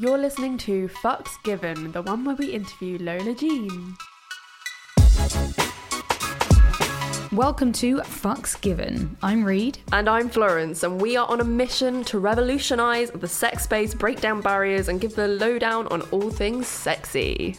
You're listening to Fucks Given, the one where we interview Lola Jean. Welcome to Fucks Given. I'm Reed. And I'm Florence, and we are on a mission to revolutionize the sex space, break down barriers, and give the lowdown on all things sexy.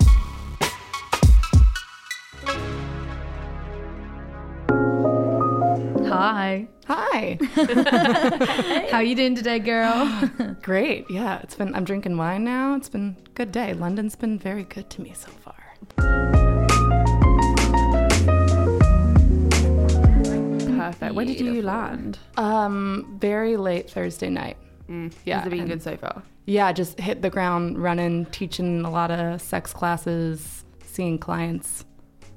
Hi. Hi. How you doing today, girl? Great. Yeah, it's been I'm drinking wine now. It's been a good day. London's been very good to me so far. Perfect. When did you land? Um very late Thursday night. Yeah, Yeah, has it been good so far? Yeah, just hit the ground running, teaching a lot of sex classes, seeing clients.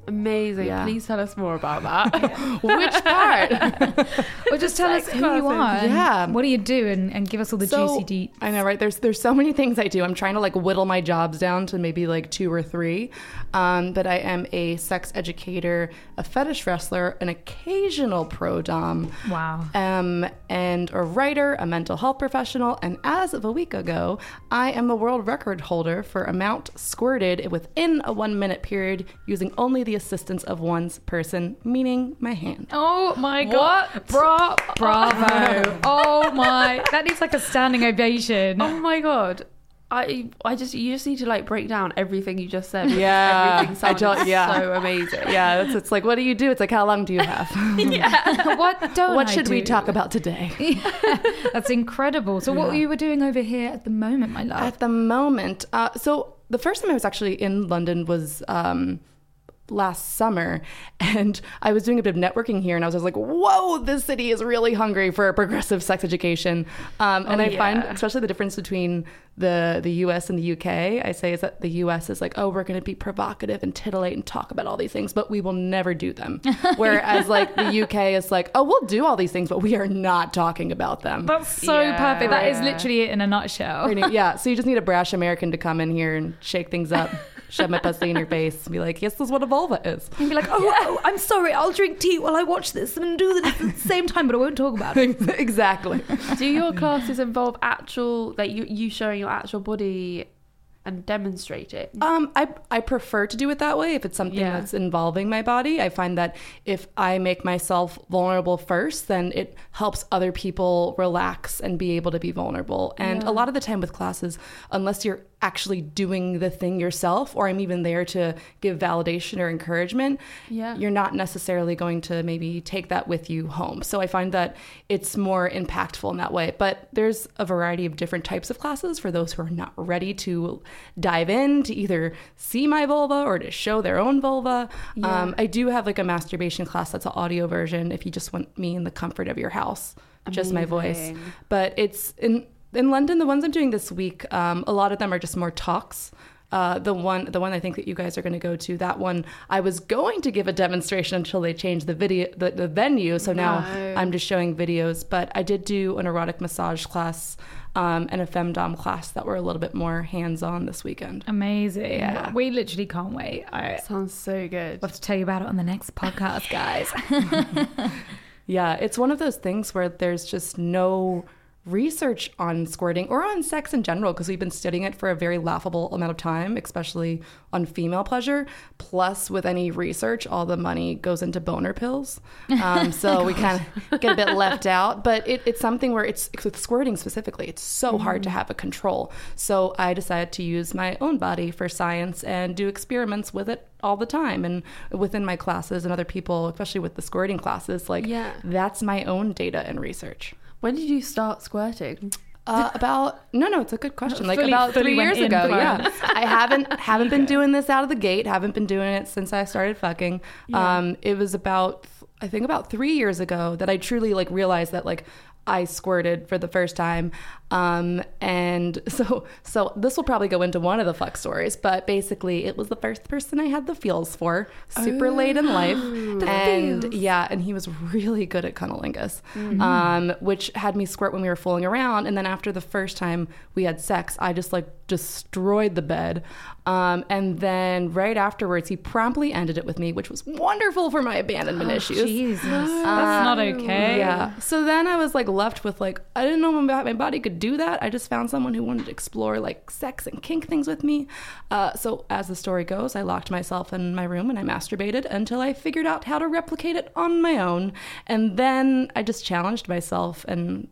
Amazing. Yeah. Please tell us more about that. Which part? or just tell us who you are. Yeah. What do you do? And, and give us all the juicy deets. I know, right? There's there's so many things I do. I'm trying to like whittle my jobs down to maybe like two or three. Um, but I am a sex educator, a fetish wrestler, an occasional pro dom. Wow. Um, and a writer, a mental health professional, and as of a week ago, I am the world record holder for amount squirted within a one minute period using only the assistance of one's person, meaning my hand. Oh my god. Bra- bravo. oh my. That needs like a standing ovation. oh my god. I I just you just need to like break down everything you just said. Yeah, Everything I sounded don't- yeah. so amazing. Yeah, it's, it's like, what do you do? It's like, how long do you have? yeah, what don't what I should we talk about today? That's incredible. So what you were doing over here at the moment, my love? At the moment, uh, so the first time I was actually in London was um, last summer, and I was doing a bit of networking here, and I was just like, "Whoa, this city is really hungry for progressive sex education." Um, and Oh, I find, especially the difference between the the U.S. and the U.K. I say is that the U.S. is like, "Oh, we're going to be provocative and titillate and talk about all these things, but we will never do them." Whereas like the U.K. is like, "Oh, we'll do all these things, but we are not talking about them." That's so Yeah. perfect. That is Yeah. literally it in a nutshell. Yeah, so you just need a brash American to come in here and shake things up, shove my pussy in your face, and be like, "Yes, this is what a vulva is." And be like, oh, oh, I'm sorry, I'll drink tea while I watch this and do this at the same time, but I won't talk about it. exactly. Do your classes involve actual like you you showing your actual body and demonstrating? Um, I I prefer to do it that way if it's something Yeah. that's involving my body. I find that if I make myself vulnerable first, then it helps other people relax and be able to be vulnerable. And a lot of the time with classes, unless you're actually doing the thing yourself, or I'm even there to give validation or encouragement, Yeah. you're not necessarily going to maybe take that with you home. So I find that it's more impactful in that way. But there's a variety of different types of classes for those who are not ready to dive in to either see my vulva or to show their own vulva. Um, I do have like a masturbation class that's an audio version if you just want me in the comfort of your house, just my voice. But it's in in London. The ones I'm doing this week, um, a lot of them are just more talks. Uh, the one, the one I think that you guys are going to go to, that one I was going to give a demonstration until they changed the video, the, the venue. So now No. I'm just showing videos. But I did do an erotic massage class um, and a femdom class that were a little bit more hands-on this weekend. Amazing. Yeah. We literally can't wait. I Sounds so good. will have to tell you about it on the next podcast, guys. Yeah, it's one of those things where there's just no research on squirting or on sex in general because we've been studying it for a very laughable amount of time, especially on female pleasure. Plus, with any research, all the money goes into boner pills. Um, so we kind of get a bit left out. But it, it's something where it's with squirting specifically, it's so hard to have a control. So I decided to use my own body for science and do experiments with it all the time and within my classes and other people especially with the squirting classes like Yeah. that's my own data and research When did you start squirting? uh, about no no it's a good question. Like Fully- about three years ago yeah. I haven't haven't been doing this out of the gate haven't been doing it since i started fucking. Um it was about i think about three years ago that i truly like realized that like I squirted for the first time. Um, and so, so this will probably go into one of the fuck stories, but basically, it was the first person I had the feels for, super late in life, and yeah, and he was really good at cunnilingus, um, which had me squirt when we were fooling around. And then after the first time we had sex, I just like destroyed the bed. Um, and then right afterwards, he promptly ended it with me, which was wonderful for my abandonment issues. Jesus, that's not okay. Yeah. So then I was like left with like I didn't know my my body could do that. I just found someone who wanted to explore like sex and kink things with me. Uh, so as the story goes, I locked myself in my room and I masturbated until I figured out how to replicate it on my own. And then I just challenged myself and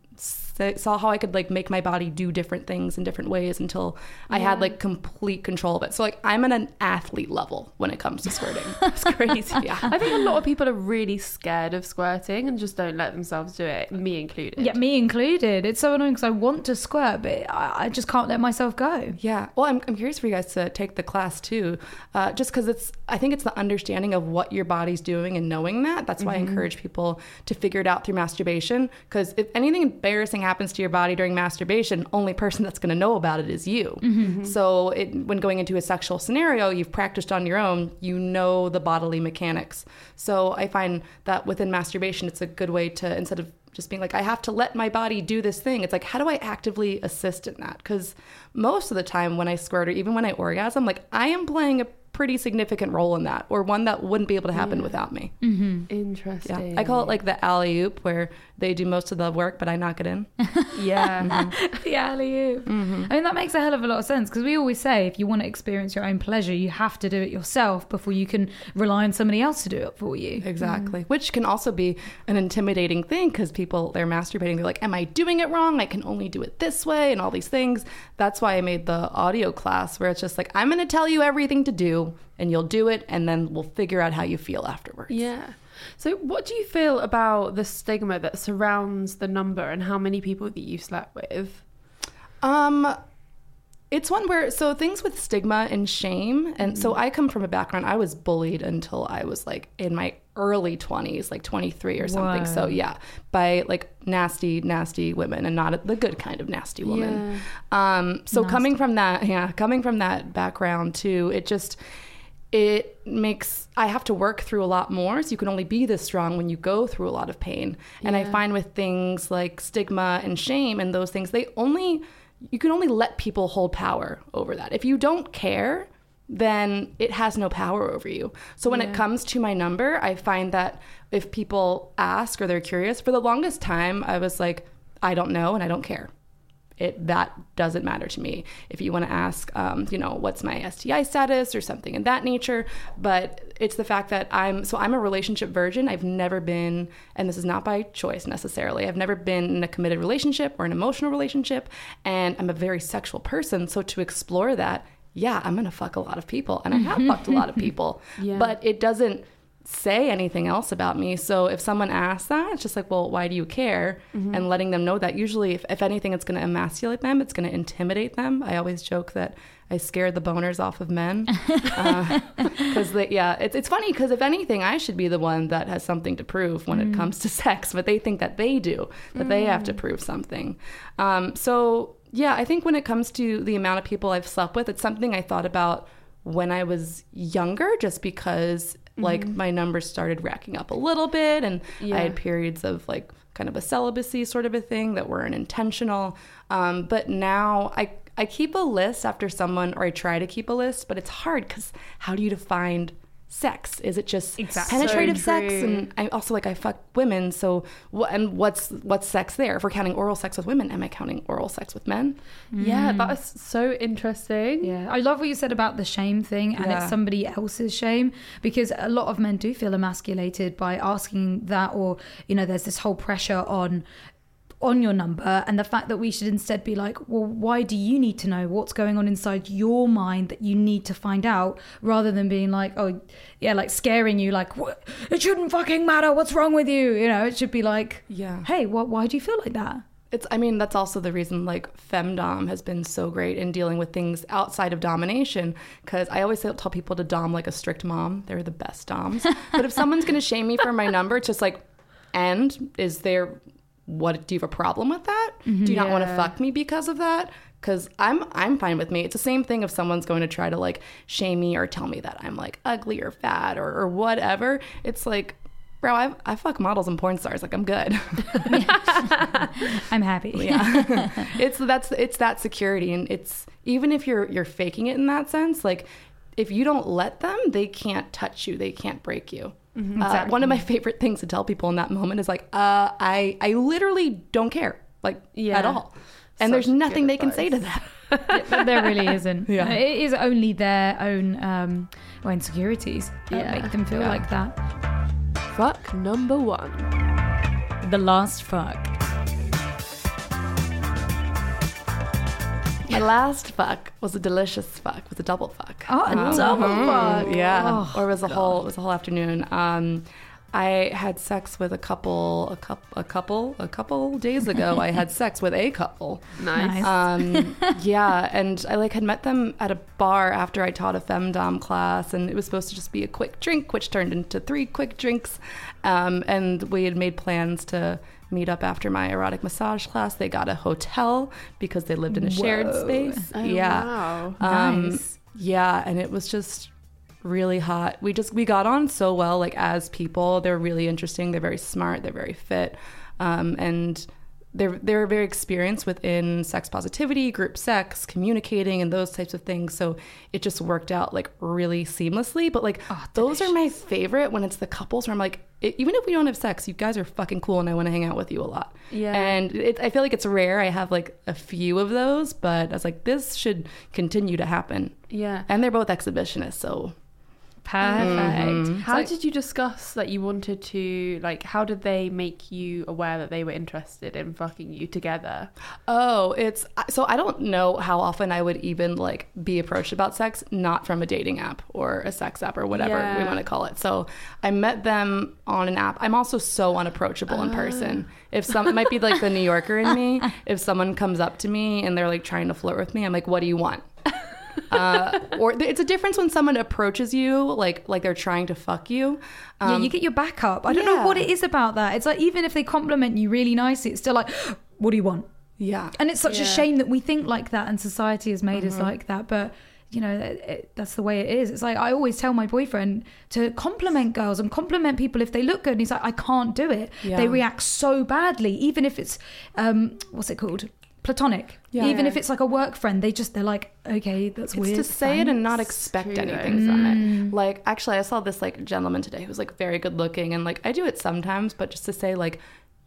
sa- saw how I could like make my body do different things in different ways until I had like complete control of it. So like I'm at an athlete level when it comes to squirting. It's crazy. Yeah. I think a lot of people are really scared of squirting and just don't let themselves do it, me included. Yeah, me included. It's so annoying because I want to squirt, but I, I just can't let myself go. Yeah. Well, I'm, I'm curious for you guys to take the class too, uh, just because it's, I think it's the understanding of what your body's doing and knowing that. That's why I encourage people to figure it out through masturbation. Because if anything embarrassing happens to your body during masturbation, only person that's going to know about it is you. Mm-hmm. Mm-hmm. So it, when going into a sexual scenario, you've practiced on your own, you know the bodily mechanics. So I find that within masturbation, it's a good way to, instead of just being like, I have to let my body do this thing. It's like, how do I actively assist in that? Because most of the time when I squirt or even when I orgasm, like I am playing a pretty significant role in that or one that wouldn't be able to happen without me. Mm-hmm. Yeah. Interesting. I call it like the alley oop where they do most of the work, but I knock it in. Yeah. the alley oop. Mm-hmm. I mean, that makes a hell of a lot of sense because we always say if you want to experience your own pleasure, you have to do it yourself before you can rely on somebody else to do it for you. Exactly. Which can also be an intimidating thing because people, they're masturbating. They're like, Am I doing it wrong? I can only do it this way and all these things. That's why I made the audio class where it's just like, I'm going to tell you everything to do and you'll do it and then we'll figure out how you feel afterwards. Yeah. So, what do you feel about the stigma that surrounds the number and how many people that you slept with? Um, it's one where so things with stigma and shame, and so I come from a background. I was bullied until I was like in my early twenties, like twenty three or something. So yeah, by like nasty, nasty women, and not the good kind of nasty woman. Um, so coming from that, yeah, coming from that background too, it just it makes I have to work through a lot more. So you can only be this strong when you go through a lot of pain. And I find with things like stigma and shame and those things, they only you can only let people hold power over that. If you don't care, then it has no power over you. So when it comes to my number, I find that if people ask or they're curious, for the longest time I was like, I don't know and I don't care it that doesn't matter to me. If you want to ask, um, you know, what's my STI status or something in that nature, but it's the fact that I'm so I'm a relationship virgin. I've never been, and this is not by choice necessarily. I've never been in a committed relationship or an emotional relationship, and I'm a very sexual person. So to explore that, yeah, I'm gonna fuck a lot of people, and I have fucked a lot of people, Yeah. but it doesn't say anything else about me. So if someone asks that, it's just like, well, why do you care? Mm-hmm. And letting them know that usually, if, if anything, it's going to emasculate them, it's going to intimidate them. I always joke that I scare the boners off of men. Uh, because, yeah, it's, it's funny because if anything, I should be the one that has something to prove when it mm. comes to sex, but they think that they do, that they have to mm. prove something. Um, so, yeah, I think when it comes to the amount of people I've slept with, it's something I thought about when I was younger, just because like my numbers started racking up a little bit, and Yeah. I had periods of like kind of a celibacy sort of a thing that weren't intentional. Um, but now I I keep a list after someone, or I try to keep a list, but it's hard because how do you define sex? Is it just Exactly. penetrative So sex? And I also like I fuck women, so what? And what's what's sex there? If we're counting oral sex with women, am I counting oral sex with men? Yeah, mm. that is so interesting. Yeah, I love what you said about the shame thing, and Yeah. it's somebody else's shame because a lot of men do feel emasculated by asking that, or you know, there's this whole pressure on on your number, and the fact that we should instead be like, well, why do you need to know what's going on inside your mind that you need to find out, rather than being like, oh, yeah, like scaring you, like what? it shouldn't fucking matter, what's wrong with you? You know, it should be like, Yeah. hey, what? Why do you feel like that? It's I mean that's also the reason like femdom has been so great in dealing with things outside of domination cuz I always tell people to dom like a strict mom. They're the best doms. but if someone's going to shame me for my number, it's just like and is there what do you have a problem with that? Do you not want to fuck me because of that? Because I'm I'm fine with me. It's the same thing if someone's going to try to like shame me or tell me that I'm like ugly or fat or, or whatever. It's like, bro, I I fuck models and porn stars. Like I'm good. I'm happy. yeah it's that's it's that security and it's even if you're you're faking it in that sense like if you don't let them they can't touch you they can't break you uh, one of my favorite things to tell people in that moment is like uh, i i literally don't care like Yeah. at all and Such there's nothing good they can say to that But there really isn't. Yeah. It is only their own um, well, insecurities that Yeah. make them feel Yeah. like that. Fuck number one. The last fuck. My last fuck was a delicious fuck was a double fuck Oh, a Um, double mhm, fuck. yeah Oh, or it was a whole it was a whole afternoon um I had sex with a couple, a couple, a couple, a couple days ago. I had sex with a couple. Nice. Nice. um, yeah, and I like had met them at a bar after I taught a femdom class, and it was supposed to just be a quick drink, which turned into three quick drinks. Um, and we had made plans to meet up after my erotic massage class. They got a hotel because they lived in a shared space. Oh, yeah, Wow. um, Nice. yeah, and it was just really hot. We just we got on so well, like as people. They're really interesting. They're very smart. They're very fit, um, and they're they're very experienced within sex positivity, group sex, communicating, and those types of things. So it just worked out like really seamlessly. But like those are my favorite when it's the couples where I'm like, even if we don't have sex, you guys are fucking cool, and I want to hang out with you a lot. Yeah. And it, I feel like it's rare. I have like a few of those, but I was like, this should continue to happen. Yeah. And they're both exhibitionists, so Perfect. Mm-hmm. How So- did you discuss that you wanted to like? How did they make you aware that they were interested in fucking you together? oh, it's so I don't know how often I would even like be approached about sex, not from a dating app or a sex app or whatever we want to call it. So I met them on an app. I'm also so unapproachable in person. Ah. If some it might be like the New Yorker in me. If someone comes up to me and they're like trying to flirt with me, I'm like, what do you want? Uh, or it's a difference when someone approaches you like like they're trying to fuck you. yeah, Um, you get your back up. I don't know what it is about that. It's like even if they compliment you really nicely, it's still like, what do you want? yeah. And it's such a shame that we think like that and society has made Mm-hmm. us like that. But, you know, it, it, that's the way it is. It's like I always tell my boyfriend to compliment girls and compliment people if they look good. And he's like, I can't do it. Yeah. They react so badly, even if it's, um, what's it called? Platonic. Yeah. Even Yeah. if it's like a work friend, they just, they're like, okay, that's It's weird. to say it and not expect True, though. anything from Mm. it. Like, actually, I saw this like gentleman today who's like very good looking, and like I do it sometimes, but just to say like,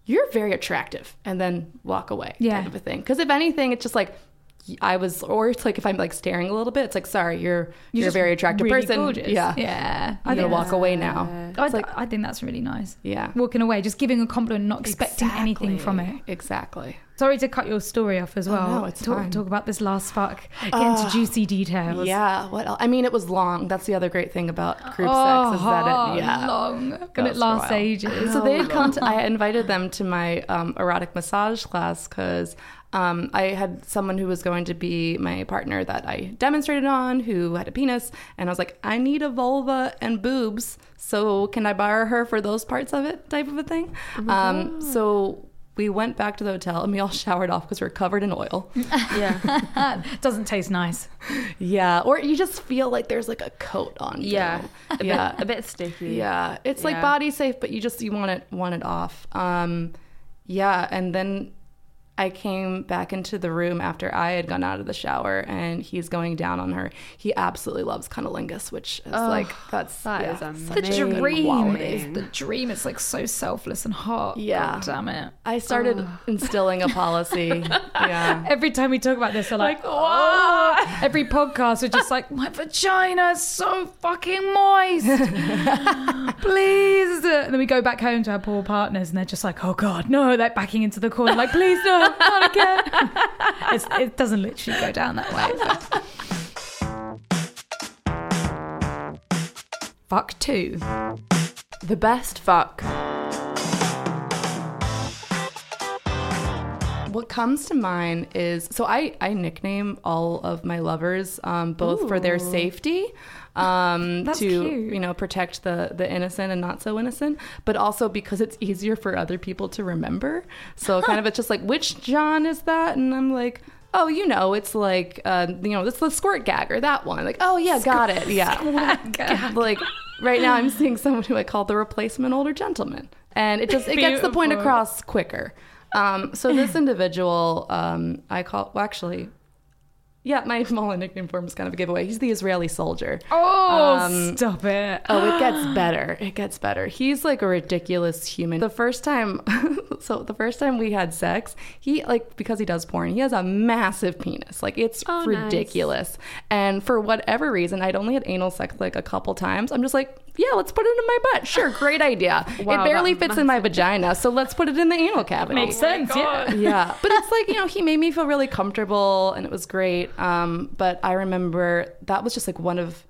you're very attractive, and then walk away, Yeah. type of a thing. Because if anything, it's just like I was, or it's like if I'm like staring a little bit, it's like, sorry, you're you're, a very attractive really person. gorgeous. Yeah, Yeah. I'm gonna walk away now. I, like, I think that's really nice. yeah, Walking away, just giving a compliment, not expecting anything from it. Exactly. Sorry to cut your story off as well. no, it's talk, fine. talk about this last fuck. Get into juicy details. Yeah. What else? I mean, it was long. That's the other great thing about group Oh, sex is that it, yeah, long. And it lasts while. ages. So they had come to, I invited them to my um, erotic massage class because um, I had someone who was going to be my partner that I demonstrated on who had a penis. And I was like, I need a vulva and boobs. So can I borrow her for those parts of it, type of a thing? um, so we went back to the hotel and we all showered off because we are covered in oil. Yeah. Doesn't taste nice. yeah. Or you just feel like there's like a coat on. you. Yeah. A bit, Yeah. a bit sticky. Yeah, it's like body safe, but you just you want it want it off. Um, yeah, and then I came back into the room after I had gone out of the shower, and he's going down on her. He absolutely loves cunnilingus, which is Oh, like that's that yeah, is such The dream is the dream. It's like so selfless and hot. Yeah. God damn it. I started instilling a policy. yeah. Every time we talk about this, they're like, oh. Every podcast, we're just like, my vagina is so fucking moist. please. And then we go back home to our poor partners and they're just like, oh God, no. They're backing into the corner, like, please, no, not again. it's, it doesn't literally go down that way. But... Fuck two. The best fuck. What comes to mind is so I, I nickname all of my lovers um, both for their safety um, to cute. you know protect the the innocent and not so innocent, but also because it's easier for other people to remember. So kind of it's just like which John is that, and I'm like. Oh, you know, it's like, uh, you know, it's the squirt gagger, that one. Like, oh, yeah, got it. Yeah. like, right now I'm seeing someone who I call the replacement older gentleman. And it just, it gets the point across quicker. Um, so this individual, um, I call, well, actually, yeah, my Mullen nickname for him is kind of a giveaway. He's the Israeli soldier. Oh, Um, stop it. Oh, it gets better. It gets better. He's like a ridiculous human. The first time, so the first time we had sex, he like because he does porn, he has a massive penis. Like it's Oh, nice. ridiculous. And for whatever reason, I'd only had anal sex like a couple times. I'm just like, yeah, let's put it in my butt. Sure, great idea. Wow, it barely that fits in my vagina, so let's put it in the anal cavity Makes sense, yeah. yeah but it's like you know he made me feel really comfortable and it was great um but i remember that was just like one of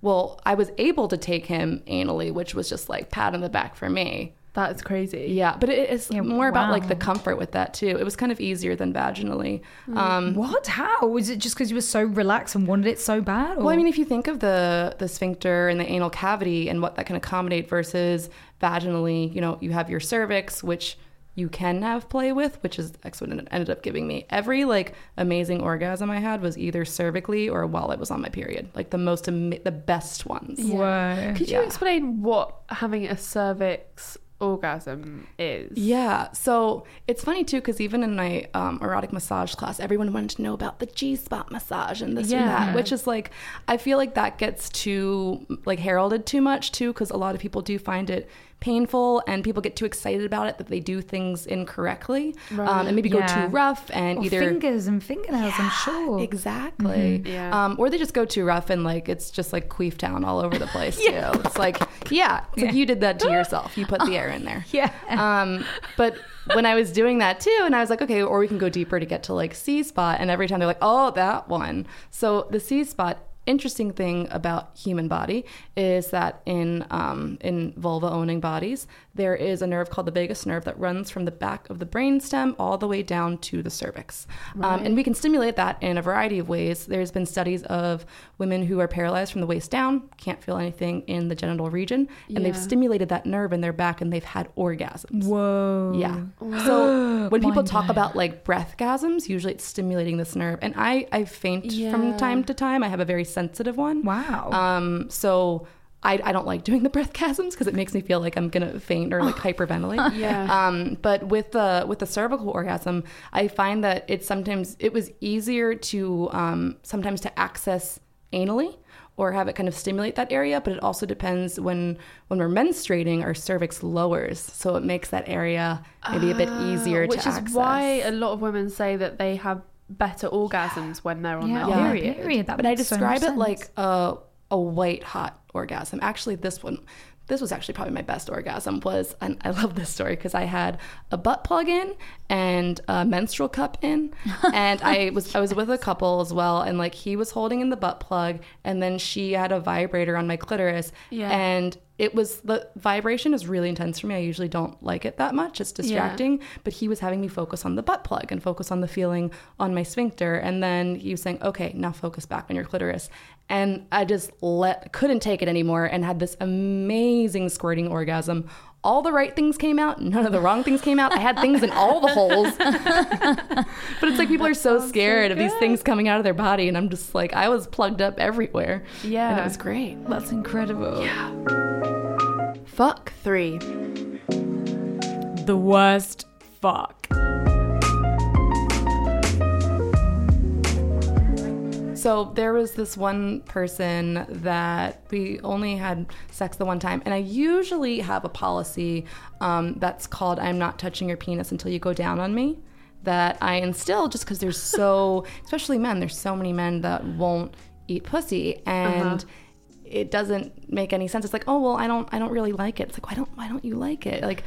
well i was able to take him anally which was just like pat on the back for me That's crazy. yeah but it is Yeah, more about like the comfort with that too it was kind of easier than vaginally um What? How? Was it just because you were so relaxed and wanted it so bad? Or? Well, I mean, if you think of the the sphincter and the anal cavity and what that can accommodate versus vaginally, you know, you have your cervix, which you can have play with, which is that's what it ended up giving me. Every like amazing orgasm I had was either cervically or while I was on my period, like the most ama- the best ones. Whoa. Could you Yeah. explain what having a cervix orgasm is? Yeah. So it's funny too, because even in my um, erotic massage class, everyone wanted to know about the G spot massage and this and that, which is like, I feel like that gets too like heralded too much too, because a lot of people do find it painful and people get too excited about it that they do things incorrectly um, and maybe go too rough and Or either fingers and fingernails, I'm sure. Exactly. Yeah. Um, or they just go too rough and like it's just like queef town all over the place too. It's like, yeah, it's like you did that to yourself. You put the air in there. Yeah. Um, but when I was doing that too, and I was like, okay, or we can go deeper to get to like C spot, and every time they're like, oh, that one. So the C spot. Interesting thing about human body is that in um, in vulva owning bodies, there is a nerve called the vagus nerve that runs from the back of the brainstem all the way down to the cervix, um, and we can stimulate that in a variety of ways. There's been studies of women who are paralyzed from the waist down, can't feel anything in the genital region, and they've stimulated that nerve in their back, and they've had orgasms. Whoa. Yeah. So when people talk about like breathgasms, usually it's stimulating this nerve. And I, I faint from time to time. I have a very sensitive one. Wow. Um, so I, I don't like doing the breathgasms because it makes me feel like I'm gonna faint or like hyperventilate. Yeah. Um, but with the with the cervical orgasm, I find that it's sometimes it was easier to um, sometimes to access anally or have it kind of stimulate that area. But it also depends when when we're menstruating, our cervix lowers, so it makes that area maybe a bit easier Ah, Which to is access. why a lot of women say that they have better orgasms when they're on yeah, their on their period. period. That but I makes so describe much it like a a white hot orgasm. Actually, this one, this was actually probably my best orgasm. Was and I love this story because I had a butt plug in and a menstrual cup in, and I was I was with a couple as well, and like he was holding in the butt plug, and then she had a vibrator on my clitoris, Yeah. and it was the vibration is really intense for me. I usually don't like it that much. It's distracting. But he was having me focus on the butt plug and focus on the feeling on my sphincter. And then he was saying, okay, now focus back on your clitoris. And I just let couldn't take it anymore and had this amazing squirting orgasm. All the right things came out, none of the wrong things came out. I had things in all the holes. but it's like people are so scared of these things coming out of their body. And I'm just like, I was plugged up everywhere. Yeah. And it was great. That's incredible. Yeah. Fuck three. The worst fuck. So there was this one person that we only had sex the one time, and I usually have a policy um, that's called "I'm not touching your penis until you go down on me." That I instill just because there's so, especially men, there's so many men that won't eat pussy, and it doesn't make any sense. It's like, oh well, I don't, I don't really like it. It's like, why don't, why don't you like it? Like,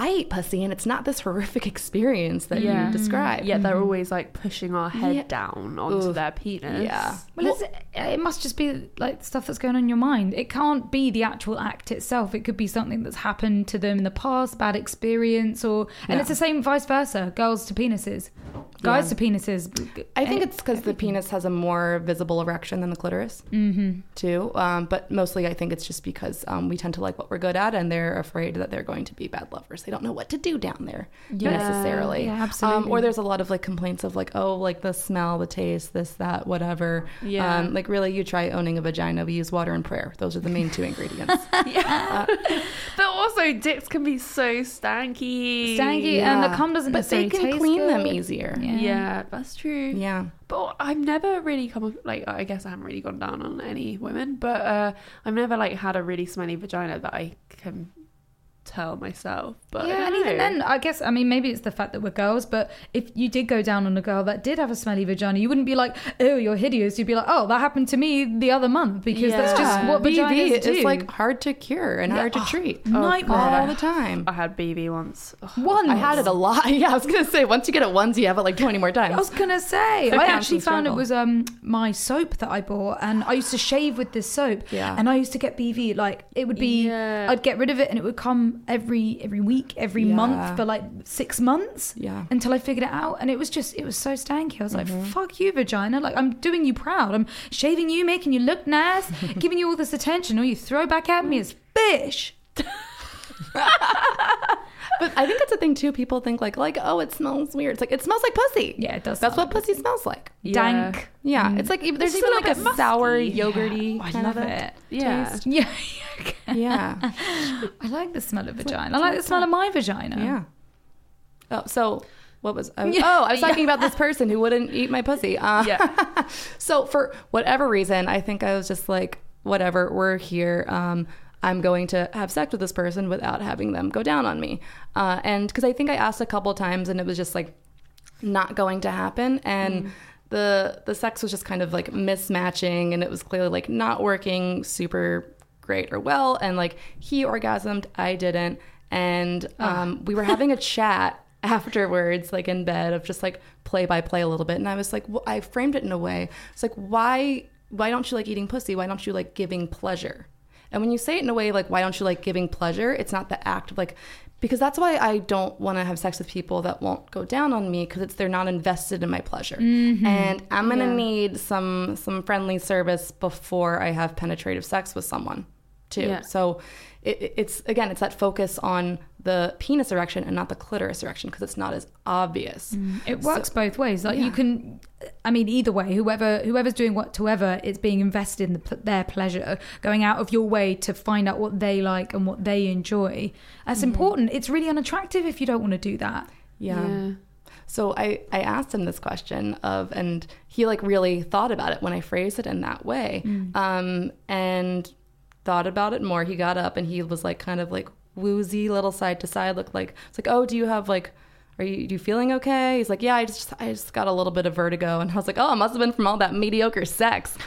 I eat pussy, and it's not this horrific experience that Yeah. you describe. Yeah, they're always like pushing our head Yeah. down onto Oof. their penis. Yeah. Well, it's, it must just be like stuff that's going on in your mind. It can't be the actual act itself. It could be something that's happened to them in the past, bad experience, or and Yeah. it's the same vice versa. Girls to penises, guys Yeah. to penises. I think it's because the penis has a more visible erection than the clitoris, mm-hmm. too. Um, but mostly, I think it's just because um, we tend to like what we're good at, and they're afraid that they're going to be bad lovers. They don't know what to do down there Yeah. necessarily. Yeah, Um, absolutely. or there's a lot of like complaints of like, oh, like the smell, the taste, this, that, whatever. Yeah. Um, like really, you try owning a vagina. We use water and prayer. Those are the main two ingredients. Yeah. But also, dicks can be so stanky. stanky, and the cum doesn't but they can clean them easier. Yeah. Yeah, that's true. Yeah. But I've never really come like I guess I haven't really gone down on any women, but uh, I've never like had a really smelly vagina that I can tell myself. But yeah, and even then, I guess I mean maybe it's the fact that we're girls, but if you did go down on a girl that did have a smelly vagina, you wouldn't be like, "Oh, you're hideous." You'd be like, "Oh, that happened to me the other month," because that's just Yeah. what vaginas BV do. is like hard to cure and hard to treat. nightmare. all the time. I had BV once. Ugh. Once. I had it a lot. Yeah, I was gonna say once you get it once, you have it like twenty more times. I was gonna say, It I actually as found it was um my soap that I bought, and I used to shave with this soap. Yeah. And I used to get BV like it would be. Yeah. I'd get rid of it, and it would come every every week, every Yeah. month for like six months. Yeah. Until I figured it out, and it was just it was so stanky. I was Mm-hmm. like, "Fuck you, vagina! Like I'm doing you proud. I'm shaving you, making you look nice, giving you all this attention. All you throw back at me is fish." But I think that's a thing too. People think like like oh, it smells weird. It's like it smells like pussy. Yeah, it does That's smell what like pussy smells like. Dank. Yeah, it's like there's It's even like a bit sour yogurty Yeah. Oh, I love of it. Yeah. taste. Yeah. Yeah, I like the smell of vagina. I like the smell of my vagina. yeah. Oh, so what was? I, Yeah. oh, I was talking about this person who wouldn't eat my pussy. Uh, Yeah. so for whatever reason, I think I was just like, whatever, we're here. Um, I'm going to have sex with this person without having them go down on me. Uh, and because I think I asked a couple times and it was just like not going to happen. And the the sex was just kind of like mismatching and it was clearly like not working super great or well. And like he orgasmed, I didn't. And um, we were having a chat afterwards, like in bed, of just like play by play a little bit. And I was like, well, I framed it in a way. It's like, why why don't you like eating pussy? Why don't you like giving pleasure? And when you say it in a way like, why don't you like giving pleasure? It's not the act of like, because that's why I don't want to have sex with people that won't go down on me because it's they're not invested in my pleasure. Mm-hmm. And I'm gonna Yeah. need some some friendly service before I have penetrative sex with someone, too. Yeah. So it, it- it's again, it's that focus on the penis erection and not the clitoris erection because it's not as obvious. Mm, it works both ways. Like Yeah. you can, I mean, either way, whoever whoever's doing what to whoever, it's being invested in the, their pleasure, going out of your way to find out what they like and what they enjoy. That's mm-hmm. important. It's really unattractive if you don't want to do that. yeah. So I, I asked him this question of, and he like really thought about it when I phrased it in that way, mm. um, and thought about it more. He got up and he was like kind of like woozy, little side to side, looked like it's like, oh, do you have like, are you, you feeling okay? He's like, yeah, I just I just got a little bit of vertigo, and I was like, oh, it must have been from all that mediocre sex.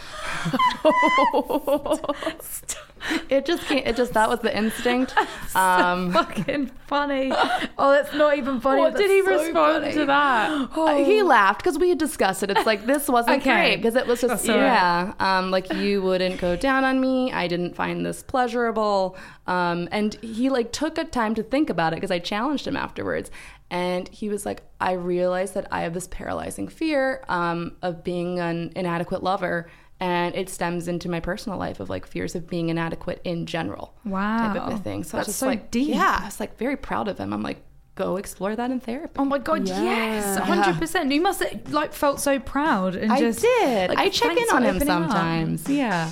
it just can't. It just that was the instinct. Um, Fucking funny. Oh, that's not even funny. What That's did he so respond funny. to that? Uh, he laughed because we had discussed it. It's like this wasn't Okay. great because it was just yeah, um, like you wouldn't go down on me. I didn't find this pleasurable, um, and he like took a time to think about it because I challenged him afterwards, and he was like, I realize that I have this paralyzing fear um, of being an inadequate lover. And it stems into my personal life of like fears of being inadequate in general. Type of a Wow. thing. So I was That's just so like, deep. yeah, I was like very proud of him. I'm like, go explore that in therapy. Oh my god, yes, Yeah. hundred percent. You must have like felt so proud and just I just did. like, I check in on him sometimes. Yeah.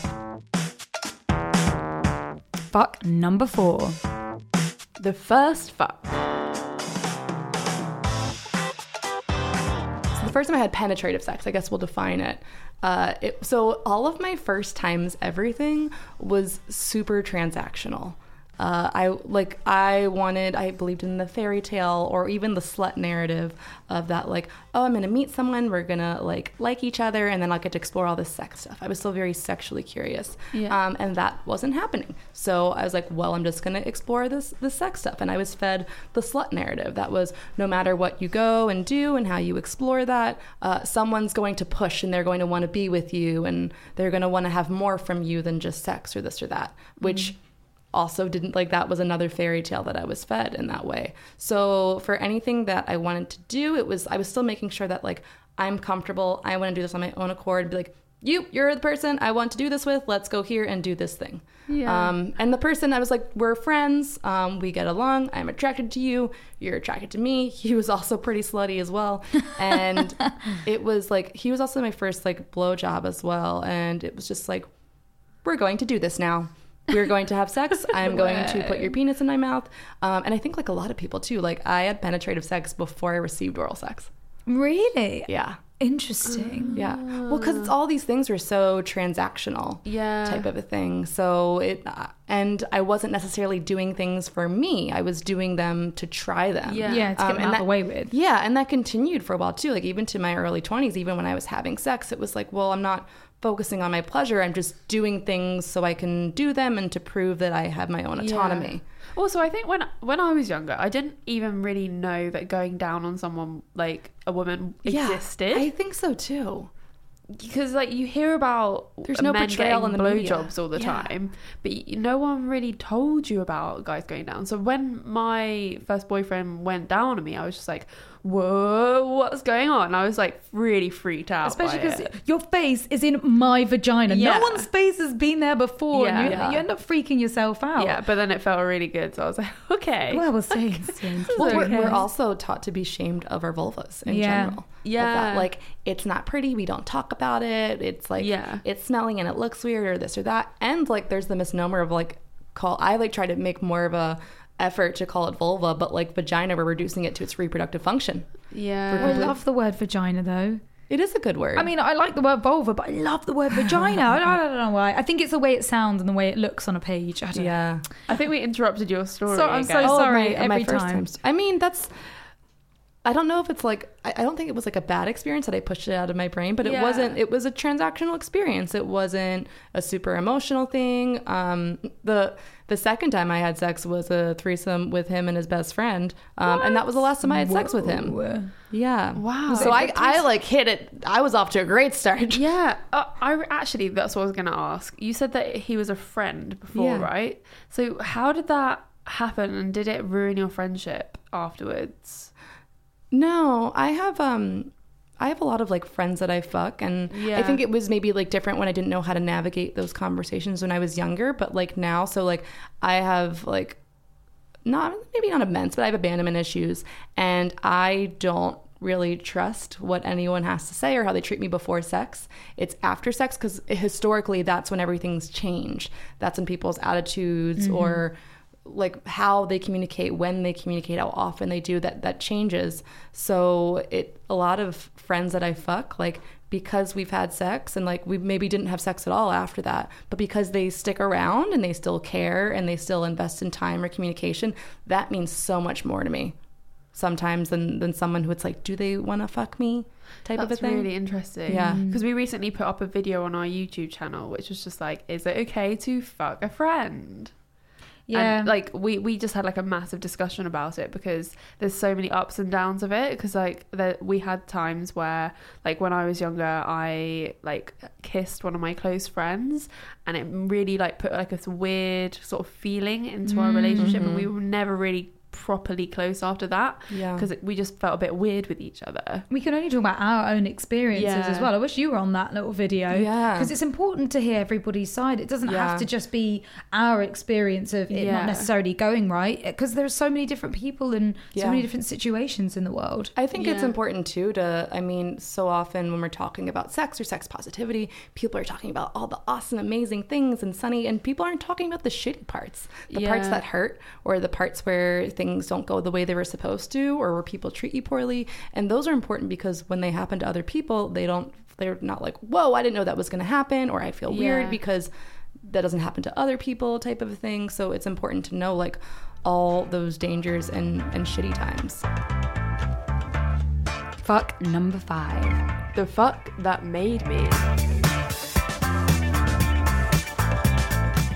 Fuck number four. The first fuck. First time I had penetrative sex, I guess we'll define it. Uh, it so all of my first times, everything was super transactional. Uh, I like I wanted I believed in the fairy tale or even the slut narrative of that like oh I'm gonna meet someone we're gonna like like each other and then I'll get to explore all this sex stuff. I was still very sexually curious, Yeah. um, and that wasn't happening. So I was like, well I'm just gonna explore this this sex stuff, and I was fed the slut narrative that was no matter what you go and do and how you explore that, uh, someone's going to push and they're going to want to be with you and they're going to want to have more from you than just sex or this or that, which also didn't like that was another fairy tale that I was fed in that way. So for anything that I wanted to do, it was I was still making sure that like I'm comfortable. I want to do this on my own accord. Be like, you, you're the person I want to do this with. Let's go here and do this thing. Yeah. Um, and the person I was like, we're friends. Um, we get along. I'm attracted to you. You're attracted to me. He was also pretty slutty as well. And it was like he was also my first like blowjob as well. And it was just like, we're going to do this now. We're going to have sex. I'm going to put your penis in my mouth. Um, and I think like a lot of people too. Like I had penetrative sex before I received oral sex. Really Yeah. interesting. Yeah. Well, because it's all these things were so transactional. Yeah. Type of a thing. So it, uh, and I wasn't necessarily doing things for me. I was doing them to try them. Yeah. Yeah, to get Um, them out that- the way with. Yeah, and that continued for a while too. Like even to my early 20s, even when I was having sex, it was like, well, I'm not focusing on my pleasure. I'm just doing things so I can do them and to prove that I have my own Yeah. autonomy. Also, I think when when I was younger, I didn't even really know that going down on someone like a woman existed. I think so too. because like you hear about There's no men getting in the blowjobs all the Yeah. time, but no one really told you about guys going down. So when my first boyfriend went down on me, I was just like, "Whoa, what's going on?" I was like really freaked out, Especially because your face is in my vagina. Yeah. No one's face has been there before. and you, Yeah. you end up freaking yourself out. yeah, but then it felt really good, so I was like, "Okay, Well, we'll say it's Well, we're, we're also taught to be shamed of our vulvas in Yeah. general. Yeah. that, like it's not pretty. We don't talk about it. It's like Yeah. it's smelling and it looks weird or this or that. And like there's the misnomer of like call. I like try to make more of a effort to call it vulva, but like vagina, we're reducing it to its reproductive function. yeah." I love the word vagina though. It is a good word. I mean, I like the word vulva, but I love the word vagina. I, don't, I don't know why. I think it's the way it sounds and the way it looks on a page. I don't know. yeah. I think we interrupted your story. So- I'm so Oh, sorry, my- every first time. I mean, that's. I don't know if it's like I I don't think it was like a bad experience that I pushed it out of my brain, but it wasn't. It was a transactional experience. It wasn't a super emotional thing. Um, the the second time I had sex was a threesome with him and his best friend, um, and that was the last time I had sex with him. Yeah. Wow. So I I like hit it. I was off to a great start. Yeah, uh, I actually that's what I was going to ask. You said that he was a friend before, Yeah. right? So how did that happen, and did it ruin your friendship afterwards? No, I have um I have a lot of like friends that I fuck and I think it was maybe like different when I didn't know how to navigate those conversations when I was younger, but like now so like I have like not maybe not immense, but I have abandonment issues and I don't really trust what anyone has to say or how they treat me before sex. It's after sex cuz historically that's when everything's changed. That's when people's attitudes mm-hmm. or like how they communicate when they communicate how often they do that that changes so it a lot of friends that i fuck like because we've had sex and like we maybe didn't have sex at all after that but because they stick around and they still care and they still invest in time or communication that means so much more to me sometimes than than someone who it's like do they want to fuck me type That's of a thing That's really interesting. Yeah. Mm. because we recently put up a video on our YouTube channel, which was just like, "Is it okay to fuck a friend?" Yeah. And, like we we just had like a massive discussion about it because there's so many ups and downs of it because like that we had times where like when I was younger I like kissed one of my close friends and it really like put like this weird sort of feeling into our relationship and we mm-hmm. were never really properly close after that Yeah. because we just felt a bit weird with each other. we can only talk about our own experiences Yeah. as well. I wish you were on that little video. Yeah. Because it's important to hear everybody's side. It doesn't Yeah. have to just be our experience of it Yeah. not necessarily going right. Because there are so many different people and so many different situations in the world. I think it's important too to, I mean, so often when we're talking about sex or sex positivity, people are talking about all the awesome, amazing things and sunny, and people aren't talking about the shitty parts, the parts that hurt, or the parts where things don't go the way they were supposed to, or where people treat you poorly. And those are important because when they happen to other people, they don't, they're not like, whoa, I didn't know that was going to happen, or I feel Yeah. weird because that doesn't happen to other people type of thing. So it's important to know like all those dangers and, and shitty times. Fuck number five. The fuck that made me.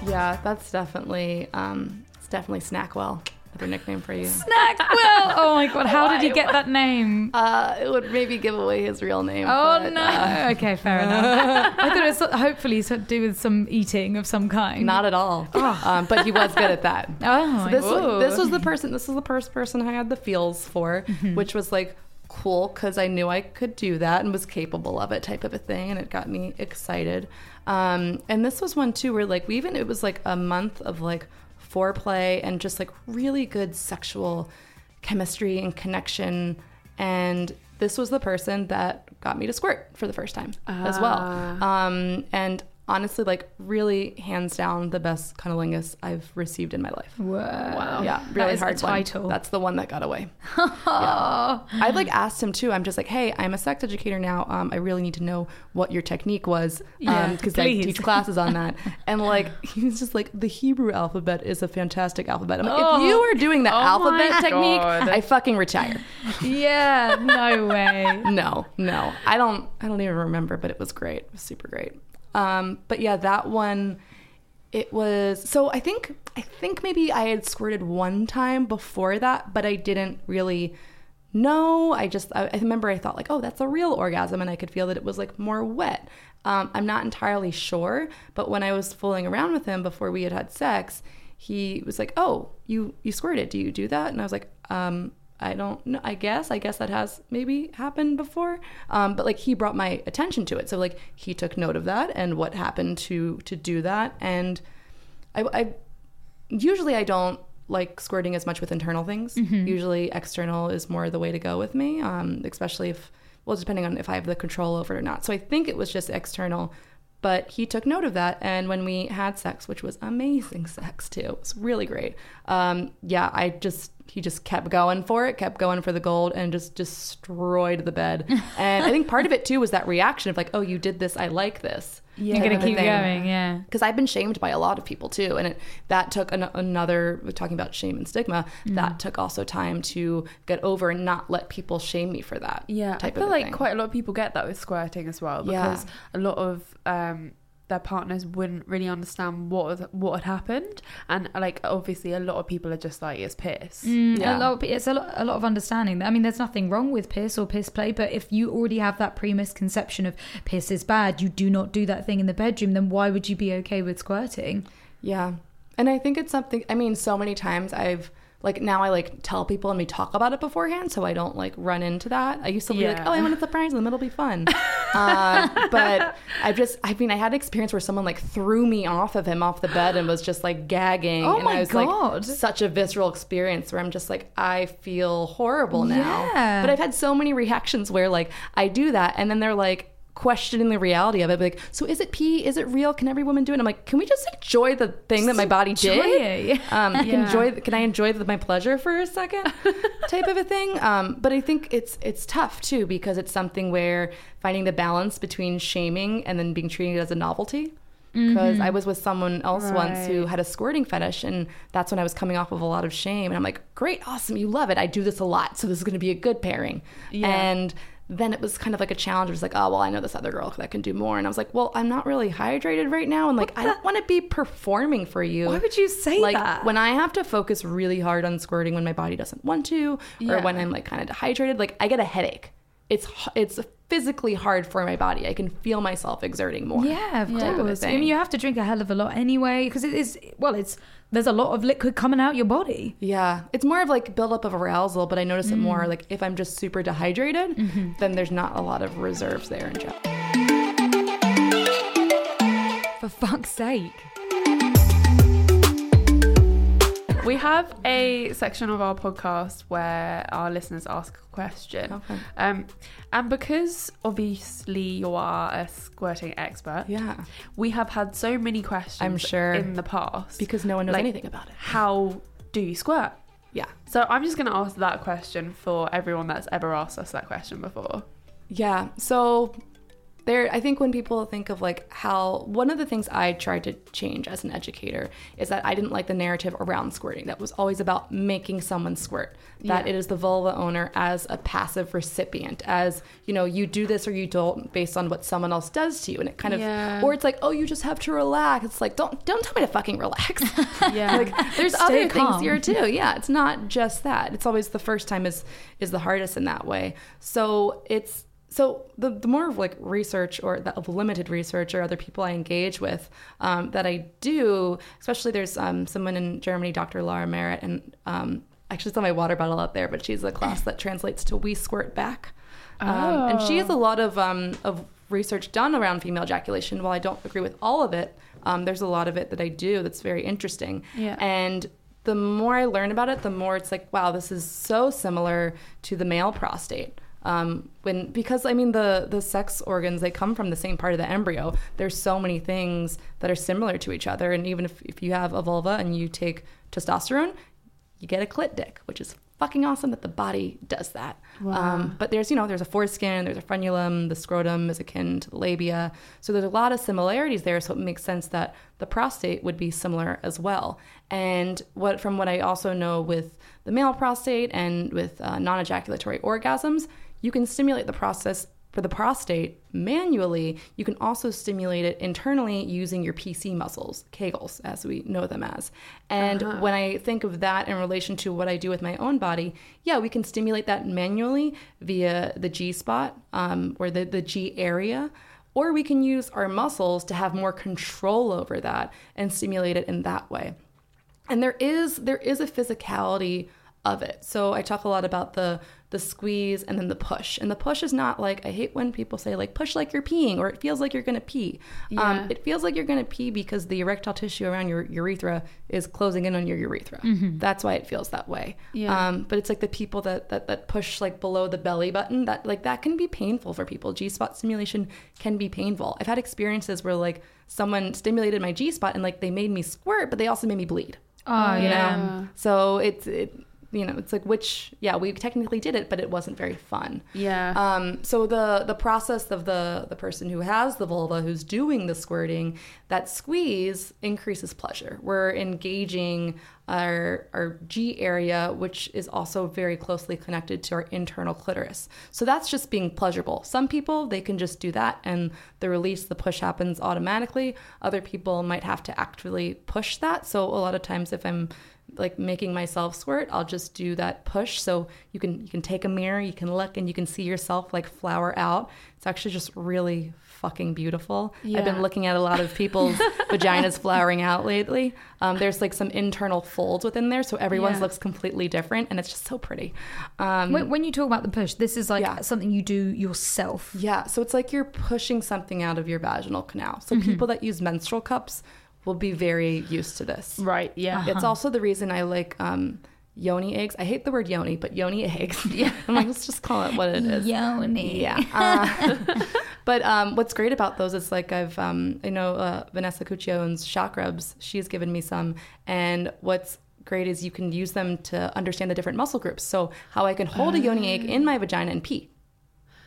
Yeah, that's definitely um, it's definitely Snackwell. Another nickname for you. Snackwell. Oh my god, how did he get that name? Uh, it would maybe give away his real name. Oh but, no. uh, okay, fair enough. I thought it was hopefully to do with some eating of some kind. not at all. Um, but he was good at that. Oh, So this this was the person. This was the first person I had the feels for, which was like cool because I knew I could do that and was capable of it, type of a thing, and it got me excited. Um, and this was one too where like we even it was like a month of like foreplay and just like really good sexual chemistry and connection. And this was the person that got me to squirt for the first time as well. Um, and honestly, like really hands down the best cunnilingus I've received in my life. Whoa. Wow. Yeah, really is a hard one. title. That's the one that got away. Yeah. I like asked him too. I'm just like, hey, I'm a sex educator now. Um, I really need to know what your technique was Yeah, because I teach classes on that. And like, he's just like, the Hebrew alphabet is a fantastic alphabet. I'm like, Oh. if you are doing the Oh alphabet technique, God. I fucking retire. Yeah, no way. no, no, I don't. I don't even remember, but it was great. It was super great. Um, but yeah, that one, it was. So I think I think maybe I had squirted one time before that, but I didn't really know. I just I, I remember I thought like, oh, that's a real orgasm, and I could feel that it was like more wet. Um, I'm not entirely sure, but when I was fooling around with him before we had had sex, he was like, "Oh, you you squirted? Do you do that?" And I was like, um, I don't know. I guess. I guess that has maybe happened before. Um, but like he brought my attention to it. So like he took note of that and what happened to to do that. And I, I usually I don't like squirting as much with internal things. Usually external is more the way to go with me. Um, especially if well, depending on if I have the control over it or not. So I think it was just external. But he took note of that, and when we had sex, which was amazing sex too, it was really great. Um, yeah, I just he just kept going for it, kept going for the gold, and just destroyed the bed. And I think part of it too was that reaction of like, oh, you did this, I like this. You're gonna keep going, yeah. Because I've been shamed by a lot of people too, and it, that took an, another. Talking about shame and stigma. Mm. That took also time to get over and not let people shame me for that. Yeah, type I feel of a like thing. quite a lot of people get that with squirting as well Yeah. because a lot of um, their partners wouldn't really understand what was, what had happened, and like obviously a lot of people are just like it's piss. Mm, Yeah. a lot, it's a lot, a lot of understanding. I mean, there's nothing wrong with piss or piss play, but if you already have that pre-misconception of piss is bad, you do not do that thing in the bedroom, then why would you be okay with squirting? Yeah. And I think it's something I mean, so many times I've like now I like tell people and we talk about it beforehand so I don't like run into that. I used to be like, oh, I want to surprise them, it'll be fun. uh, but I've just, I mean, I had an experience where someone like threw me off of him off the bed and was just like gagging. Oh and my I was God. like, such a visceral experience where I'm just like, I feel horrible now. Yeah. But I've had so many reactions where like I do that and then they're like, questioning the reality of it like so is it pee is it real can every woman do it i'm like can we just enjoy the thing that my body did um, can enjoy. Can I enjoy the, my pleasure for a second, type of a thing? Um, but I think it's it's tough too because it's something where finding the balance between shaming and then being treated as a novelty. Because I was with someone else once who had a squirting fetish, and that's when I was coming off of a lot of shame. And I'm like, great, awesome, you love it. I do this a lot, so this is going to be a good pairing. Yeah. And then it was kind of like a challenge. It was like, oh well, I know this other girl that can do more, and I was like, well, I'm not really hydrated right now, and like I don't want to be performing for you Why would you say like that? when I have to focus really hard on squirting when my body doesn't want to, or when I'm like kind of dehydrated, like I get a headache. It's it's physically hard for my body. I can feel myself exerting more. Yeah, of type of course. I mean, you have to drink a hell of a lot anyway because it is. Well, it's there's a lot of liquid coming out your body. Yeah, it's more of like buildup of arousal, but I notice it Mm. more like if I'm just super dehydrated, Mm-hmm. then there's not a lot of reserves there in general. For fuck's sake. We have a section of our podcast where our listeners ask a question. Okay. Um, and because obviously you are a squirting expert, Yeah, we have had so many questions I'm sure. in the past. because no one knows Like- anything about it. how do you squirt? Yeah, So I'm just going to ask that question for everyone that's ever asked us that question before. yeah. So there i think when people think of like how one of the things i tried to change as an educator is that i didn't like the narrative around squirting that was always about making someone squirt that Yeah. it is the vulva owner as a passive recipient as you know you do this or you don't based on what someone else does to you and it kind of Yeah. or it's like oh you just have to relax it's like don't don't tell me to fucking relax Yeah. like there's Stay other calm. things here too yeah it's not just that it's always the first time is is the hardest in that way so it's so the, the more of like research or the of limited research or other people i engage with um, that i do especially there's um, someone in germany dr laura merritt and um, actually it's on my water bottle out there but she's a class that translates to we squirt back um, and she has a lot of um, of research done around female ejaculation while i don't agree with all of it um, there's a lot of it that i do that's very interesting Yeah. and the more I learn about it, the more it's like, wow, this is so similar to the male prostate. Um, when because I mean the the sex organs they come from the same part of the embryo. There's so many things that are similar to each other, and even if, if you have a vulva and you take testosterone, you get a clit dick, which is fucking awesome that the body does that. Um, but there's you know there's a foreskin, there's a frenulum, the scrotum is akin to the labia, so there's a lot of similarities there. So it makes sense that the prostate would be similar as well. And what from what I also know with the male prostate and with uh, non-ejaculatory orgasms, you can stimulate the process for the prostate manually. You can also stimulate it internally using your PC muscles, Kegels, as we know them as. And when I think of that in relation to what I do with my own body, yeah, we can stimulate that manually via the G spot um, or the, the G area. Or we can use our muscles to have more control over that and stimulate it in that way and there is there is a physicality of it so i talk a lot about the the squeeze and then the push. And the push is not like i hate when people say like push like you're peeing or it feels like you're gonna pee. Yeah. um, it feels like you're gonna pee because the erectile tissue around your urethra is closing in on your urethra. That's why it feels that way. Yeah. um, but it's like the people that, that that push like below the belly button that like that can be painful for people. G-spot stimulation can be painful. I've had experiences where like someone stimulated my g-spot and like they made me squirt but they also made me bleed. Oh, you yeah. know so it's it you know it's like which yeah we technically did it but it wasn't very fun. Yeah. um, so the the process of the the person who has the vulva who's doing the squirting that squeeze increases pleasure. We're engaging our our G area which is also very closely connected to our internal clitoris. So that's just being pleasurable. Some people they can just do that and the release the push happens automatically. Other people might have to actively push that. So a lot of times if I'm like making myself squirt i'll just do that push so you can you can take a mirror you can look and you can see yourself like flower out it's actually just really fucking beautiful i've been looking at a lot of people's vaginas flowering out lately um, there's like some internal folds within there so everyone's Yeah. looks completely different and it's just so pretty um, When, when you talk about the push, this is like Yeah. something you do yourself. Yeah, so it's like you're pushing something out of your vaginal canal. So people that use menstrual cups will be very used to this. right. Yeah. It's also the reason I like um, yoni eggs. I hate the word yoni, but yoni eggs. Yeah. I'm like, let's just call it what it is. Yoni. Yeah. Uh, but um, what's great about those is like I've, um, I know uh, Vanessa Cuccia owns Chakrubs. She's given me some. And what's great is you can use them to understand the different muscle groups. So how I can hold a yoni egg in my vagina and pee.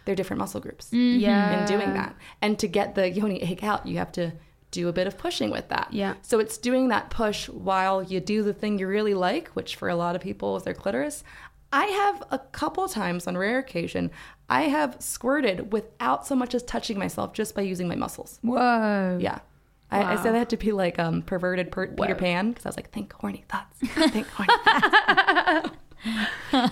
They're different muscle groups yeah. in doing that. And to get the yoni egg out, you have to do a bit of pushing with that. Yeah. So it's doing that push while you do the thing you really like, which for a lot of people is their clitoris. I have a couple times on rare occasion, I have squirted without so much as touching myself just by using my muscles. Whoa. Yeah. I, I said I had to be like um, perverted per- Peter Pan because I was like, think horny thoughts. Think horny thoughts.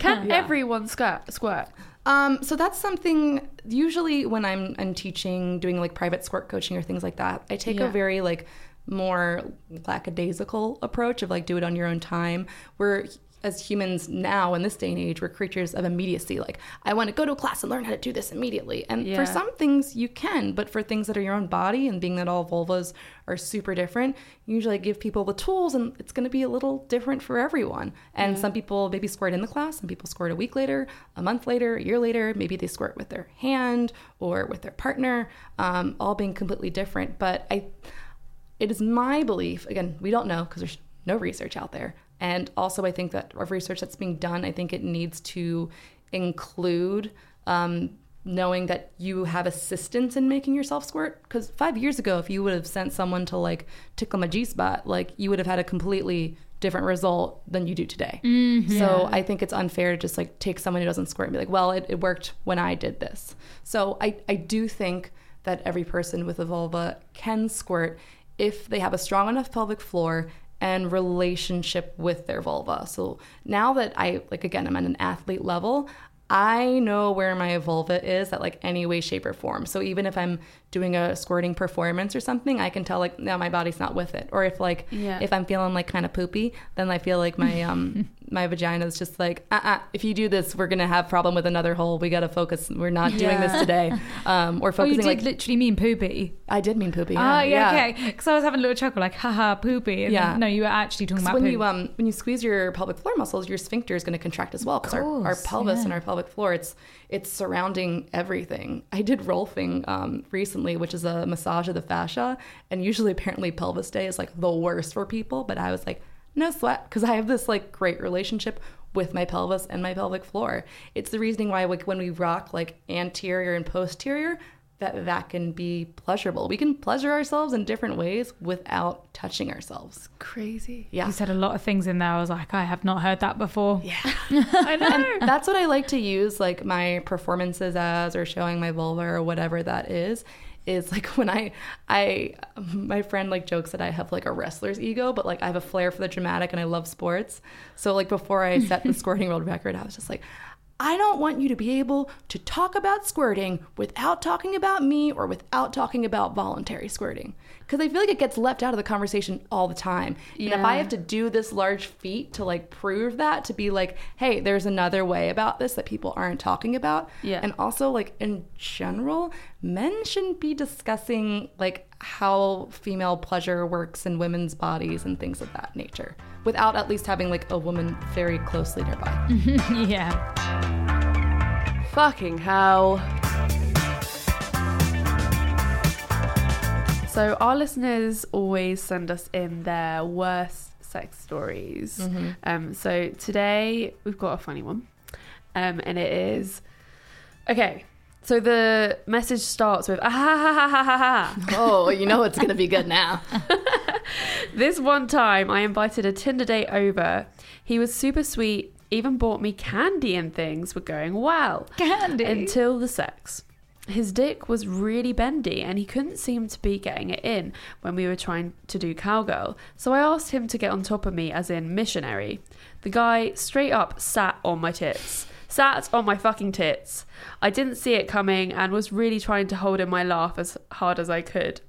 Can Yeah. everyone squirt? Squirt. Um, so that's something usually when I'm I'm teaching, doing like private squirt coaching or things like that, I take Yeah. a very like more lackadaisical approach of like do it on your own time. We're as humans now in this day and age, we're creatures of immediacy. Like I want to go to a class and learn how to do this immediately. And Yeah. for some things you can, but for things that are your own body and being that all vulvas are super different, usually I give people the tools and it's going to be a little different for everyone. And some people maybe squirt in the class, some people squirt a week later, a month later, a year later, maybe they squirt with their hand or with their partner, um, all being completely different. But I, it is my belief, again, we don't know because there's no research out there. And also, I think that of research that's being done, I think it needs to include um, knowing that you have assistance in making yourself squirt. Because five years ago, if you would have sent someone to like tickle my G spot, like you would have had a completely different result than you do today. So I think it's unfair to just like take someone who doesn't squirt and be like, well, it, it worked when I did this. So I, I do think that every person with a vulva can squirt if they have a strong enough pelvic floor and relationship with their vulva. So now that I like again I'm at an athlete level, I know where my vulva is at like any way, shape, or form. So even if I'm doing a squirting performance or something, I can tell like no, my body's not with it. Or if like Yeah. if I'm feeling like kind of poopy, then I feel like my um my vagina is just like uh uh If you do this, we're gonna have problem with another hole. We gotta focus. We're not doing this today. Um, or Oh, you focusing did like literally mean poopy. I did mean poopy. Ah, yeah, okay. Because I was having a little chuckle, like, haha, poopy. Yeah. then, no, you were actually talking about when poop. you um when you squeeze your pelvic floor muscles, your sphincter is going to contract as well because our, our pelvis yeah. and our pelvic floor it's it's surrounding everything. I did rolfing um, recently, which is a massage of the fascia, and usually apparently pelvis day is like the worst for people, but I was like no sweat because I have this like great relationship with my pelvis and my pelvic floor. It's the reasoning why like when we rock like anterior and posterior that that can be pleasurable. We can pleasure ourselves in different ways without touching ourselves. Crazy. Yeah. You said a lot of things in there. I was like, I have not heard that before. Yeah. I know. That's what I like to use like my performances as or showing my vulva or whatever that is. Is like when I I my friend like jokes that I have like a wrestler's ego, but like I have a flair for the dramatic and I love sports. So like before I set the squirting world record, I was just like I don't want you to be able to talk about squirting without talking about me or without talking about voluntary squirting. Because I feel like it gets left out of the conversation all the time. Yeah. And if I have to do this large feat to like prove that, to be like, hey, there's another way about this that people aren't talking about. Yeah. And also, like, in general, men shouldn't be discussing like how female pleasure works in women's bodies and things of that nature without at least having like a woman very closely nearby. yeah. Fucking hell. So, our listeners always send us in their worst sex stories. Mm-hmm. Um, so, today we've got a funny one. Um, and it is okay. So, the message starts with ah, ha, ha, ha, ha, ha, ha. oh, you know it's gonna be good now. This one time, I invited a Tinder date over. He was super sweet, even bought me candy and things were going well. Candy. Until the sex. His dick was really bendy and he couldn't seem to be getting it in when we were trying to do cowgirl. So I asked him to get on top of me, as in missionary. The guy straight up sat on my tits. Sat on my fucking tits. I didn't see it coming and was really trying to hold in my laugh as hard as I could.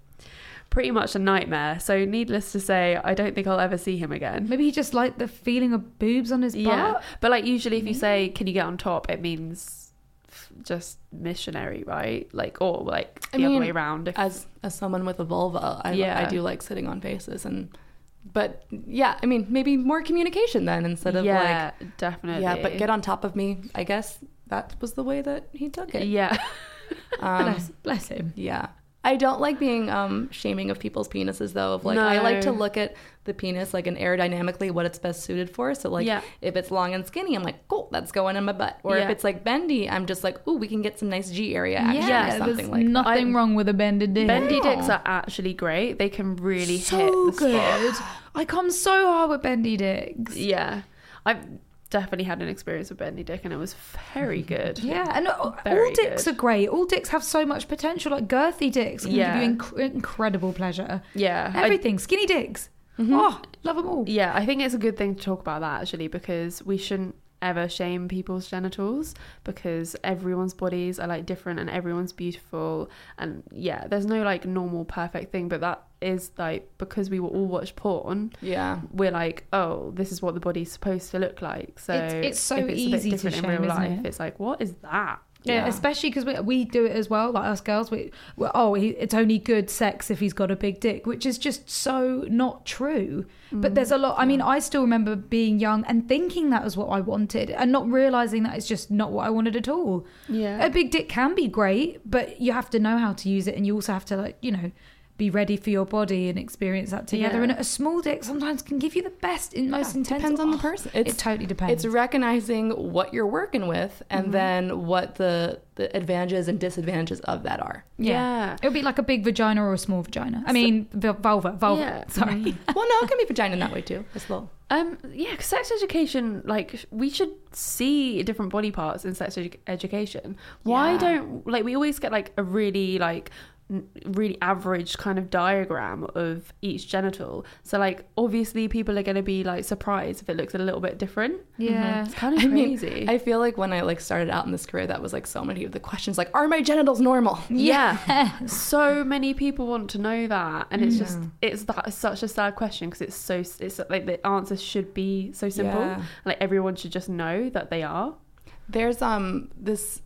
Pretty much a nightmare, so needless to say, I don't think I'll ever see him again. Maybe he just liked the feeling of boobs on his butt. Yeah, but like usually, if you say "Can you get on top," it means f- just missionary, right? Like or like the I other mean, way around. If, as as someone with a vulva, I Yeah. I do like sitting on faces and but yeah, I mean maybe more communication then instead of like yeah, like definitely. yeah, but get on top of me. I guess that was the way that he took it. Yeah, Um, bless, bless him. yeah. I don't like being um, shaming of people's penises though. Of like, I like to look at the penis like an aerodynamically what it's best suited for. So like, Yeah. if it's long and skinny, I'm like, cool, that's going in my butt. Or if it's like bendy, I'm just like, ooh, we can get some nice G area action Yeah, or there's something like that. nothing I- wrong with a bended dick. bendy No. dicks are actually great. They can really so hit the good. spot. I come so hard with bendy dicks. Yeah, I've definitely had an experience with bendy dick, and it was very good. Yeah, and all Very all dicks good. are great. All dicks have so much potential. Like girthy dicks can Yeah. give you inc- incredible pleasure. yeah. I- Everything. Skinny dicks. Mm-hmm. Oh, love them all. Yeah, I think it's a good thing to talk about that actually because we shouldn't ever shame people's genitals because everyone's bodies are like different and everyone's beautiful and yeah, there's no like normal perfect thing, but that is like because we were all watch porn, Yeah. we're like, oh, this is what the body's supposed to look like. So It's- it's so it's easy bit to different shame, in real life. it? It's like, what is that? Yeah, Yeah. especially because we, we do it as well. Like us girls, we we're, oh, he, it's only good sex if he's got a big dick, which is just so not true. But there's a mm. lot. I mean, I still remember being young and thinking that was what I wanted, and not realizing that it's just not what I wanted at all. Yeah. A big dick can be great, but you have to know how to use it, and you also have to like you know be ready for your body and experience that together. Yeah. And a small dick sometimes can give you the best, in most intense. depends on the Oh, person. It It's- totally depends. It's recognizing what you're working with and Mm-hmm. then what the, the advantages and disadvantages of that are. Yeah. It would be like a big vagina or a small vagina. I mean, v- vulva, vulva. Yeah. Sorry. well, no, it can be vagina in that way too. As well. Um, yeah, 'cause sex education, like, we should see different body parts in sex edu- education. Why Yeah. don't, like, we always get, like, a really, like, n- really average kind of diagram of each genital. So, like, obviously people are going to be, like, surprised if it looks a little bit different. Yeah. It's kind of I mean, crazy. I feel like when I like started out in this career, that was like so many of the questions, like, are my genitals normal? yeah. so many people want to know that. And it's just, it's that, such a sad question because it's so, it's like the answer should be so simple. Yeah. Like, everyone should just know that they are. There's um this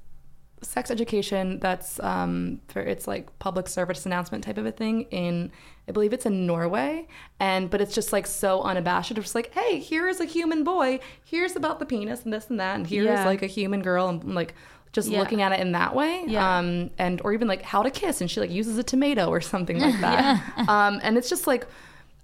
sex education that's um for it's like public service announcement type of a thing in I believe it's in Norway. And but it's just like so unabashed. It's just like hey here's a human boy. Here's about the penis and this and that. And here's Yeah. like a human girl. And like just Yeah. looking at it in that way. Yeah. um and or even like how to kiss. And she like uses a tomato or something like that. Um and it's just like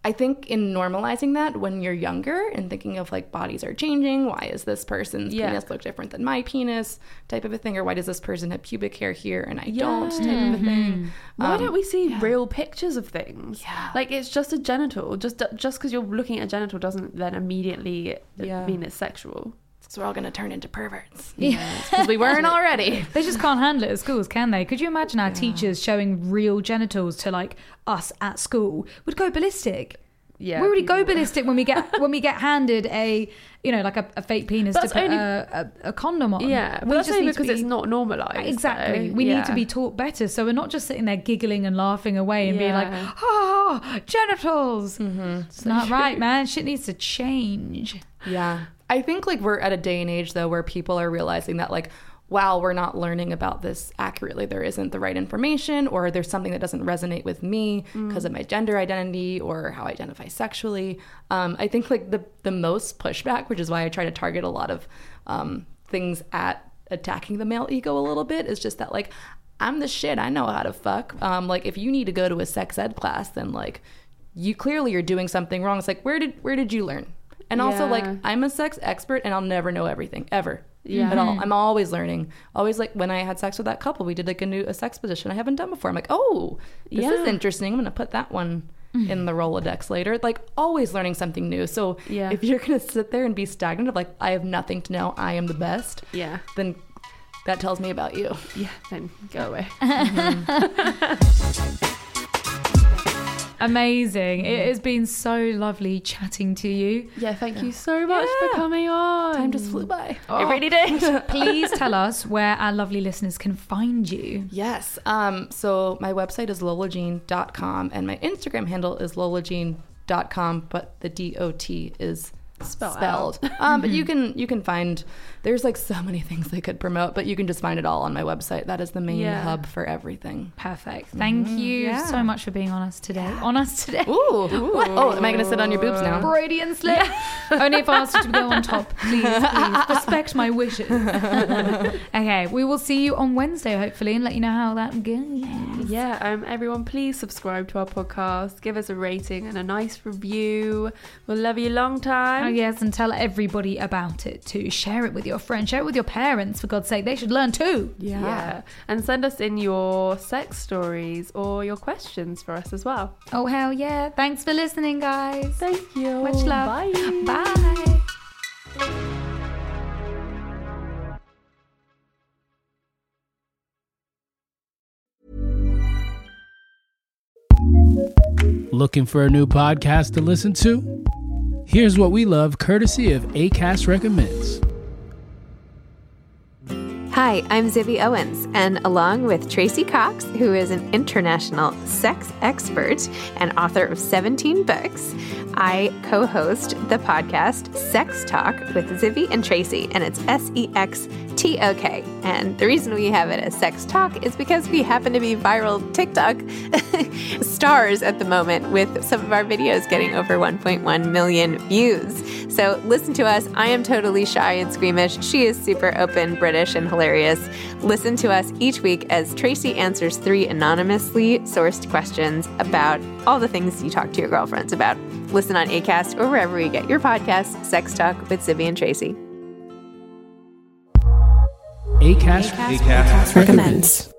I think in normalizing that when you're younger and thinking of like bodies are changing, why is this person's Yeah. penis look different than my penis type of a thing, or why does this person have pubic hair here and I don't type of a thing. Why Um, don't we see real pictures of things? Yeah. Like it's just a genital. Just just because you're looking at a genital doesn't then immediately Yeah. mean it's sexual. So we're all gonna turn into perverts because we weren't already. They just can't handle it at schools, can they? Could you imagine our teachers showing real genitals to like us at school? Would go ballistic. Yeah, we already go people- ballistic when we get when we get handed a you know like a, a fake penis That's to put only- a, a, a condom on. Yeah, but We that's just only need to because it's not normalized. Exactly. though. We Yeah. need to be taught better. So we're not just sitting there giggling and laughing away and being like, Yeah. oh, genitals. Mm-hmm. It's not right, man. Shit needs to change. Yeah. I think like we're at a day and age though where people are realizing that like wow, we're not learning about this accurately. There isn't the right information or there's something that doesn't resonate with me because of my gender identity or how I identify sexually. Um, I think like the the most pushback, which is why I try to target a lot of um, things at attacking the male ego a little bit, is just that like I'm the shit. I know how to fuck. Um, like if you need to go to a sex ed class, then like you clearly are doing something wrong. It's like where did where did you learn? And also like I'm a sex expert and I'll never know everything ever. Yeah. At all. Mm-hmm. I'm always learning. Always like when I had sex with that couple, we did like a new a sex position I haven't done before. I'm like, oh, this is interesting. I'm gonna put that one mm-hmm. in the Rolodex later. Like always learning something new. So Yeah. if you're gonna sit there and be stagnant of like I have nothing to know, I am the best, Yeah. then that tells me about you. Yeah. Then go away. Mm-hmm. Amazing. It has been so lovely chatting to you. yeah. Thank you so much Yeah. for coming on. Time just flew by. It really did. Please tell us where our lovely listeners can find you. Yes. Um, so my website is lolajean.com and my Instagram handle is lolajean.com, but the D O T is Spelled spelled. um, but you can you can find there's like so many things they could promote, but you can just find it all on my website. That is the main Yeah. hub for everything. Perfect. Thank you Yeah. so much for being on us today. On us today. Ooh. Oh, am I gonna sit on your boobs now? Freudian slip. Only if I asked you to go on top. Please, please. Respect my wishes. okay, we will see you on Wednesday, hopefully, and let you know how that goes. Yeah, um, everyone, please subscribe to our podcast. Give us a rating and a nice review. We'll love you long Oh, time. yes, and tell everybody about it too. Share it with your friends. Share it with your parents, for God's sake. They should learn too. Yeah. And send us in your sex stories or your questions for us as well. Oh, hell yeah. Thanks for listening, guys. Thank you. Much love. Bye. Bye. Looking for a new podcast to listen to? Here's what we love courtesy of ACAST Recommends. Hi, I'm Zibby Owens, and along with Tracey Cox, who is an international sex expert and author of 17 books, I co host the podcast SexTok with Zibby and Tracey, and it's S E X T O K. And the reason we have it as SexTok is because we happen to be viral TikTok stars at the moment, with some of our videos getting over 1.1 million views. So listen to us. I am totally shy and squeamish. She is super open, British, and hilarious. Listen to us each week as Tracey answers three anonymously sourced questions about all the things you talk to your girlfriends about. Listen on ACAST or wherever you get your podcasts, SexTok with Zibby and Tracey. ACAST, ACAST recommends.